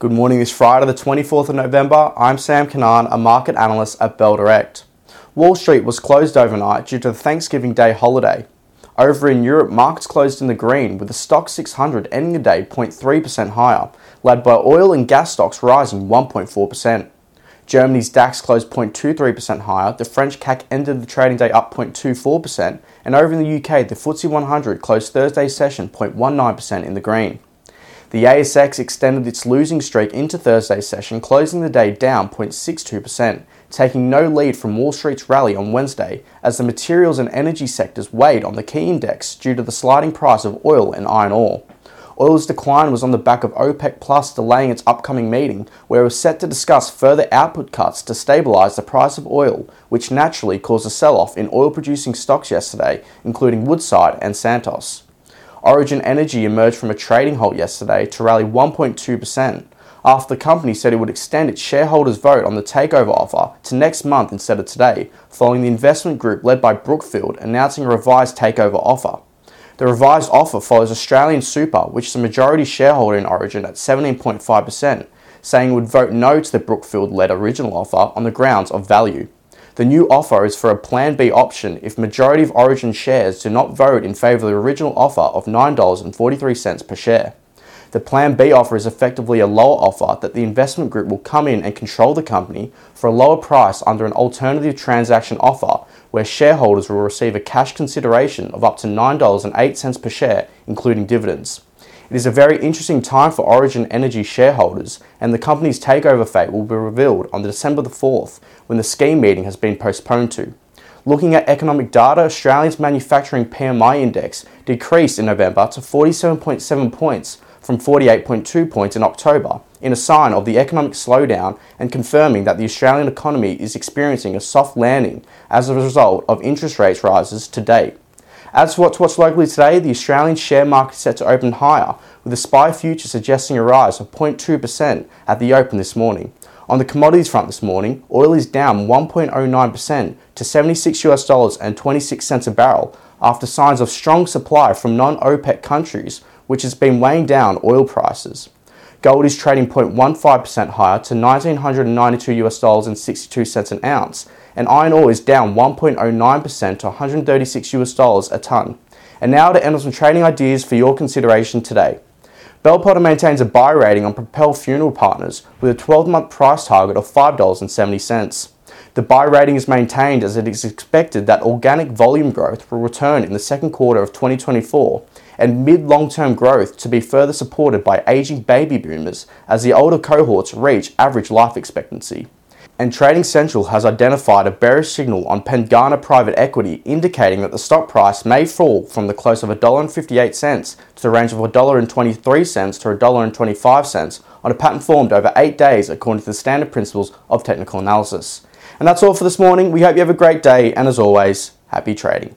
Good morning, this Friday, the 24th of November. I'm Sam Kanan, a market analyst at Bell Direct. Wall Street was closed overnight due to the Thanksgiving Day holiday. Over in Europe, markets closed in the green, with the Stoxx 600 ending the day 0.3% higher, led by oil and gas stocks rising 1.4%. Germany's DAX closed 0.23% higher, the French CAC ended the trading day up 0.24%, and over in the UK, the FTSE 100 closed Thursday's session 0.19% in the green. The ASX extended its losing streak into Thursday's session, closing the day down 0.62%, taking no lead from Wall Street's rally on Wednesday as the materials and energy sectors weighed on the key index due to the sliding price of oil and iron ore. Oil's decline was on the back of OPEC Plus delaying its upcoming meeting, where it was set to discuss further output cuts to stabilize the price of oil, which naturally caused a sell off in oil producing stocks yesterday, including Woodside and Santos. Origin Energy emerged from a trading halt yesterday to rally 1.2% after the company said it would extend its shareholders' vote on the takeover offer to next month instead of today, following the investment group led by Brookfield announcing a revised takeover offer. The revised offer follows Australian Super, which is a majority shareholder in Origin at 17.5%, saying it would vote no to the Brookfield led original offer on the grounds of value. The new offer is for a Plan B option if majority of Origin shares do not vote in favour of the original offer of $9.43 per share. The Plan B offer is effectively a lower offer that the investment group will come in and control the company for a lower price under an alternative transaction offer where shareholders will receive a cash consideration of up to $9.08 per share, including dividends. It is a very interesting time for Origin Energy shareholders, and the company's takeover fate will be revealed on December the 4th when the scheme meeting has been postponed to. Looking at economic data, Australia's manufacturing PMI index decreased in November to 47.7 points from 48.2 points in October, in a sign of the economic slowdown and confirming that the Australian economy is experiencing a soft landing as a result of interest rates rises to date. As for what's watched locally today, the Australian share market is set to open higher, with the SPI future suggesting a rise of 0.2% at the open this morning. On the commodities front this morning, oil is down 1.09% to 76 US dollars and 26 cents a barrel after signs of strong supply from non-OPEC countries, which has been weighing down oil prices. Gold is trading 0.15% higher to 1992 US dollars and 62 cents an ounce, and iron ore is down 1.09% to 136 US dollars a ton. And now to end on some trading ideas for your consideration today. Bell Potter maintains a buy rating on Propel Funeral Partners with a 12 month price target of $5.70. The buy rating is maintained as it is expected that organic volume growth will return in the second quarter of 2024 and mid long term growth to be further supported by aging baby boomers as the older cohorts reach average life expectancy and Trading Central has identified a bearish signal on Pengana private equity indicating that the stock price may fall from the close of $1.58 to the range of $1.23 to $1.25 on a pattern formed over 8 days according to the standard principles of technical analysis. And that's all for this morning. We hope you have a great day and as always, happy trading.